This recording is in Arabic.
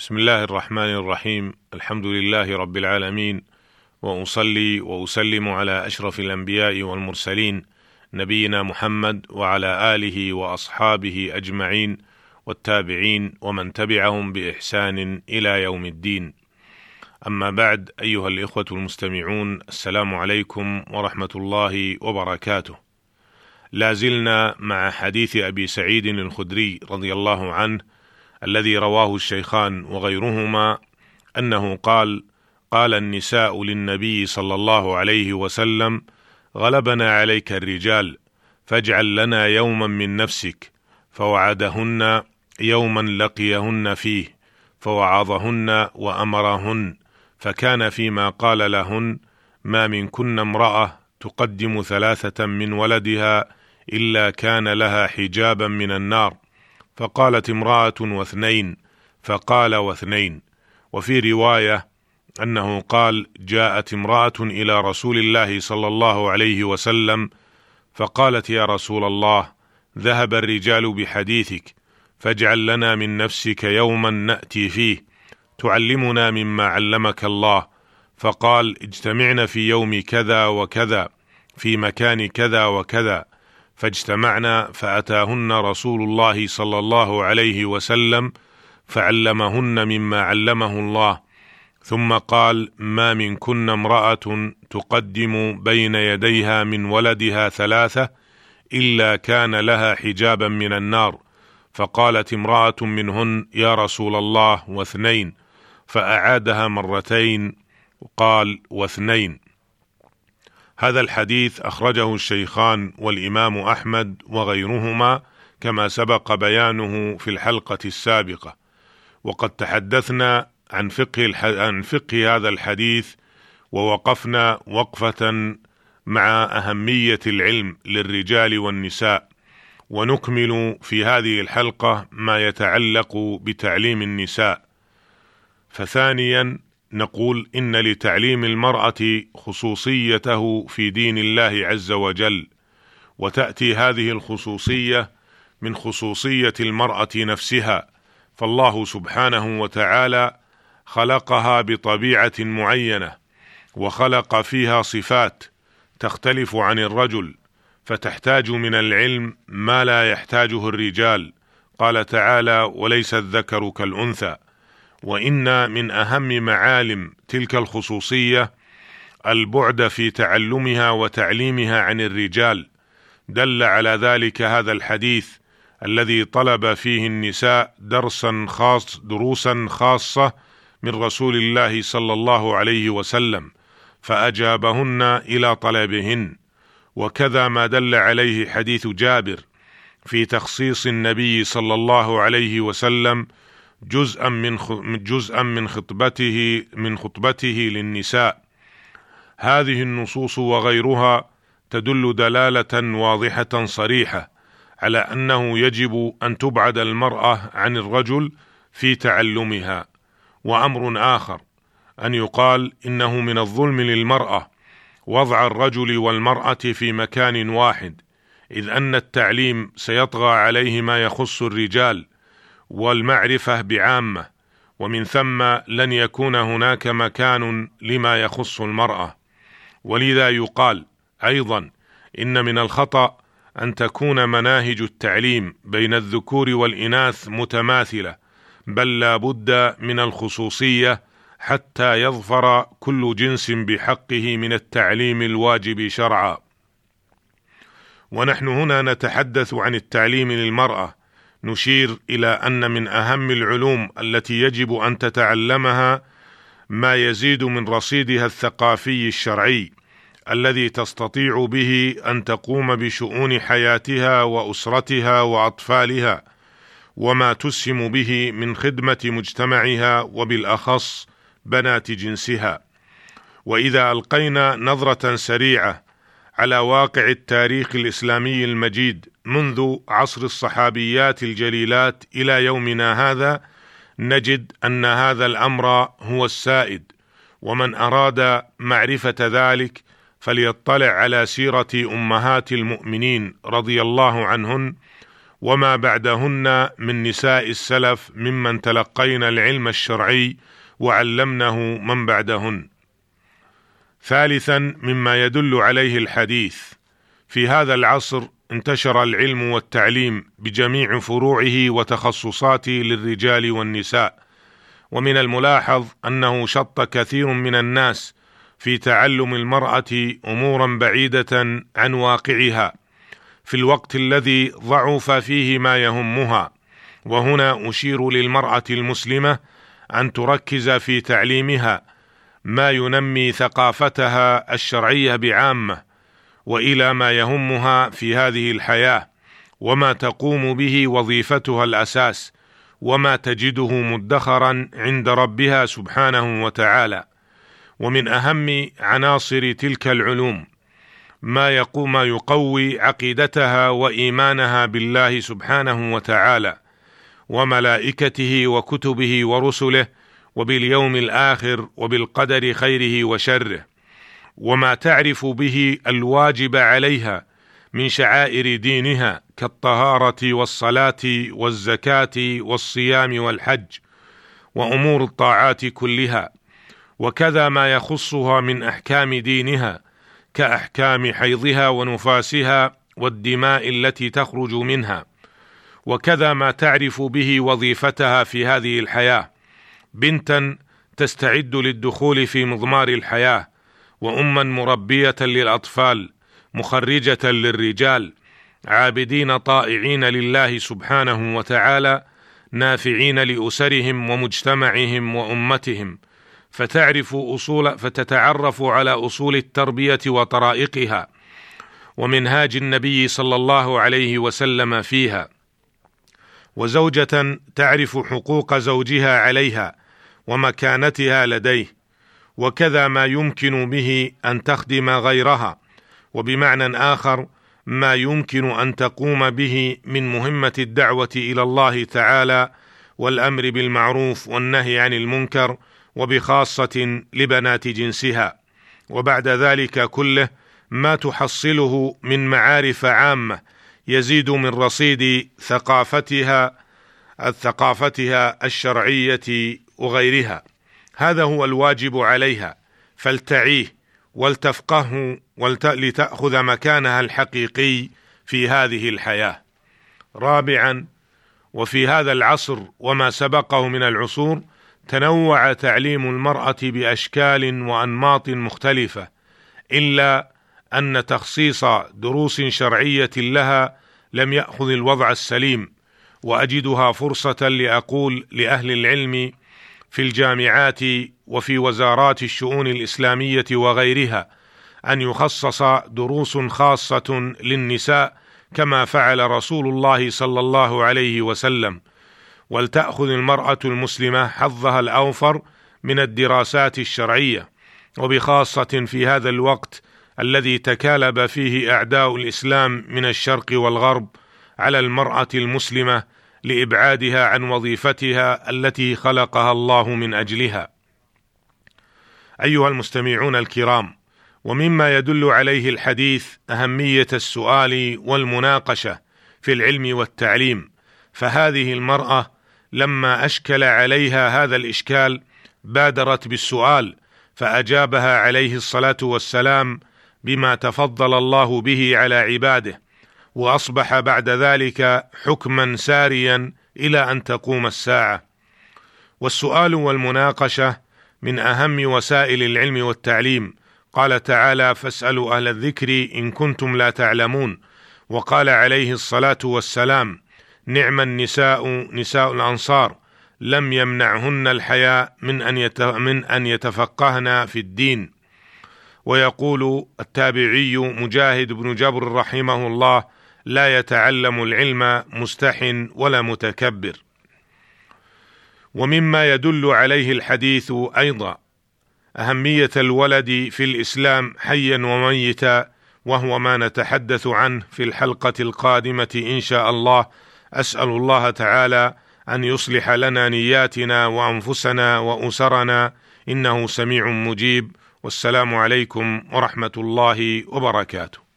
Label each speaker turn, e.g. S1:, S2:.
S1: بسم الله الرحمن الرحيم الحمد لله رب العالمين واصلي واسلم على اشرف الانبياء والمرسلين نبينا محمد وعلى اله واصحابه اجمعين والتابعين ومن تبعهم باحسان إلى يوم الدين اما بعد ايها الاخوه المستمعون السلام عليكم ورحمه الله وبركاته لا زلنا مع حديث ابي سعيد الخدري رضي الله عنه الذي رواه الشيخان وغيرهما أنه قال قال النساء للنبي صلى الله عليه وسلم غلبنا عليك الرجال فاجعل لنا يوما من نفسك فوعدهن يوما لقيهن فيه فوعظهن وأمرهن فكان فيما قال لهن ما منكن امرأة تقدم ثلاثة من ولدها إلا كان لها حجابا من النار. فقالت امرأة واثنين فقال واثنين. وفي رواية أنه قال جاءت امرأة إلى رسول الله صلى الله عليه وسلم فقالت يا رسول الله ذهب الرجال بحديثك فاجعل لنا من نفسك يوما نأتي فيه تعلمنا مما علمك الله. فقال اجتمعنا في يوم كذا وكذا في مكان كذا وكذا. فاجتمعنا فأتاهن رسول الله صلى الله عليه وسلم فعلمهن مما علمه الله ثم قال ما منكن امرأة تقدم بين يديها من ولدها ثلاثة إلا كان لها حجابا من النار فقالت امرأة منهن يا رسول الله واثنين فأعادها مرتين قال واثنين هذا الحديث أخرجه الشيخان والإمام أحمد وغيرهما كما سبق بيانه في الحلقة السابقة. وقد تحدثنا عن فقه عن فقه هذا الحديث ووقفنا وقفة مع أهمية العلم للرجال والنساء. ونكمل في هذه الحلقة ما يتعلق بتعليم النساء. فثانيا نقول إن لتعليم المرأة خصوصيته في دين الله عز وجل وتأتي هذه الخصوصية من خصوصية المرأة نفسها فالله سبحانه وتعالى خلقها بطبيعة معينة وخلق فيها صفات تختلف عن الرجل فتحتاج من العلم ما لا يحتاجه الرجال قال تعالى وليس الذكر كالأنثى وإن من أهم معالم تلك الخصوصية البعد في تعلمها وتعليمها عن الرجال. دل على ذلك هذا الحديث الذي طلب فيه النساء درسا خاص دروسا خاصة من رسول الله صلى الله عليه وسلم فأجابهن إلى طلبهن. وكذا ما دل عليه حديث جابر في تخصيص النبي صلى الله عليه وسلم جزءا من جزءا من خطبته من خطبته للنساء. هذه النصوص وغيرها تدل دلالة واضحة صريحة على أنه يجب أن تبعد المرأة عن الرجل في تعلمها. وأمر آخر أن يقال إنه من الظلم للمرأة وضع الرجل والمرأة في مكان واحد إذ أن التعليم سيطغى عليه ما يخص الرجال والمعرفة بعامة ومن ثم لن يكون هناك مكان لما يخص المرأة. ولذا يقال أيضا إن من الخطأ أن تكون مناهج التعليم بين الذكور والإناث متماثلة بل لا بد من الخصوصية حتى يظفر كل جنس بحقه من التعليم الواجب شرعا. ونحن هنا نتحدث عن التعليم للمرأة نشير إلى أن من أهم العلوم التي يجب أن تتعلمها ما يزيد من رصيدها الثقافي الشرعي الذي تستطيع به أن تقوم بشؤون حياتها وأسرتها وأطفالها وما تسهم به من خدمة مجتمعها وبالأخص بنات جنسها. وإذا ألقينا نظرة سريعة على واقع التاريخ الإسلامي المجيد منذ عصر الصحابيات الجليلات إلى يومنا هذا نجد أن هذا الأمر هو السائد ومن أراد معرفة ذلك فليطلع على سيرة أمهات المؤمنين رضي الله عنهن وما بعدهن من نساء السلف ممن تلقين العلم الشرعي وعلمنه من بعدهن. ثالثا مما يدل عليه الحديث في هذا العصر انتشر العلم والتعليم بجميع فروعه وتخصصاته للرجال والنساء. ومن الملاحظ أنه شط كثير من الناس في تعلم المرأة أمورا بعيدة عن واقعها في الوقت الذي ضعف فيه ما يهمها. وهنا أشير للمرأة المسلمة أن تركز في تعليمها ما ينمي ثقافتها الشرعية بعامة وإلى ما يهمها في هذه الحياة وما تقوم به وظيفتها الأساس وما تجده مدخرا عند ربها سبحانه وتعالى. ومن أهم عناصر تلك العلوم ما يقوم ما يقوي عقيدتها وإيمانها بالله سبحانه وتعالى وملائكته وكتبه ورسله وباليوم الآخر وبالقدر خيره وشره. وما تعرف به الواجب عليها من شعائر دينها كالطهارة والصلاة والزكاة والصيام والحج وأمور الطاعات كلها وكذا ما يخصها من أحكام دينها كأحكام حيضها ونفاسها والدماء التي تخرج منها وكذا ما تعرف به وظيفتها في هذه الحياة بنتا تستعد للدخول في مضمار الحياة واما مربية للأطفال مخرجة للرجال عابدين طائعين لله سبحانه وتعالى نافعين لأسرهم ومجتمعهم وأمتهم. فتعرف أصول فتتعرف على أصول التربية وطرائقها ومنهاج النبي صلى الله عليه وسلم فيها. وزوجة تعرف حقوق زوجها عليها ومكانتها لديه. وكذا ما يمكن به أن تخدم غيرها. وبمعنى آخر ما يمكن أن تقوم به من مهمة الدعوة إلى الله تعالى والأمر بالمعروف والنهي عن المنكر وبخاصة لبنات جنسها. وبعد ذلك كله ما تحصله من معارف عامة يزيد من رصيد ثقافتها ثقافتها الشرعية وغيرها. هذا هو الواجب عليها فلتعيه ولتفقهه ولت... لتأخذ مكانها الحقيقي في هذه الحياة. رابعا وفي هذا العصر وما سبقه من العصور تنوع تعليم المرأة بأشكال وأنماط مختلفة إلا أن تخصيص دروس شرعية لها لم يأخذ الوضع السليم وأجدها فرصة لأقول لأهل العلم في الجامعات وفي وزارات الشؤون الإسلامية وغيرها أن يخصص دروس خاصة للنساء كما فعل رسول الله صلى الله عليه وسلم ولتأخذ المرأة المسلمة حظها الأوفر من الدراسات الشرعية وبخاصة في هذا الوقت الذي تكالب فيه أعداء الإسلام من الشرق والغرب على المرأة المسلمة لإبعادها عن وظيفتها التي خلقها الله من أجلها. أيها المستمعون الكرام ومما يدل عليه الحديث أهمية السؤال والمناقشة في العلم والتعليم فهذه المرأة لما أشكل عليها هذا الإشكال بادرت بالسؤال فأجابها عليه الصلاة والسلام بما تفضل الله به على عباده. وأصبح بعد ذلك حكما ساريا إلى أن تقوم الساعة. والسؤال والمناقشة من أهم وسائل العلم والتعليم. قال تعالى فاسألوا أهل الذكر إن كنتم لا تعلمون وقال عليه الصلاة والسلام نعم النساء نساء الأنصار لم يمنعهن الحياء من أن من أن يتفقهن في الدين ويقول التابعي مجاهد بن جبر رحمه الله لا يتعلم العلم مستح ولا متكبر. ومما يدل عليه الحديث أيضا أهمية الولد في الإسلام حيا وميتا وهو ما نتحدث عنه في الحلقة القادمة إن شاء الله. أسأل الله تعالى أن يصلح لنا نياتنا وأنفسنا وأسرنا إنه سميع مجيب. والسلام عليكم ورحمة الله وبركاته.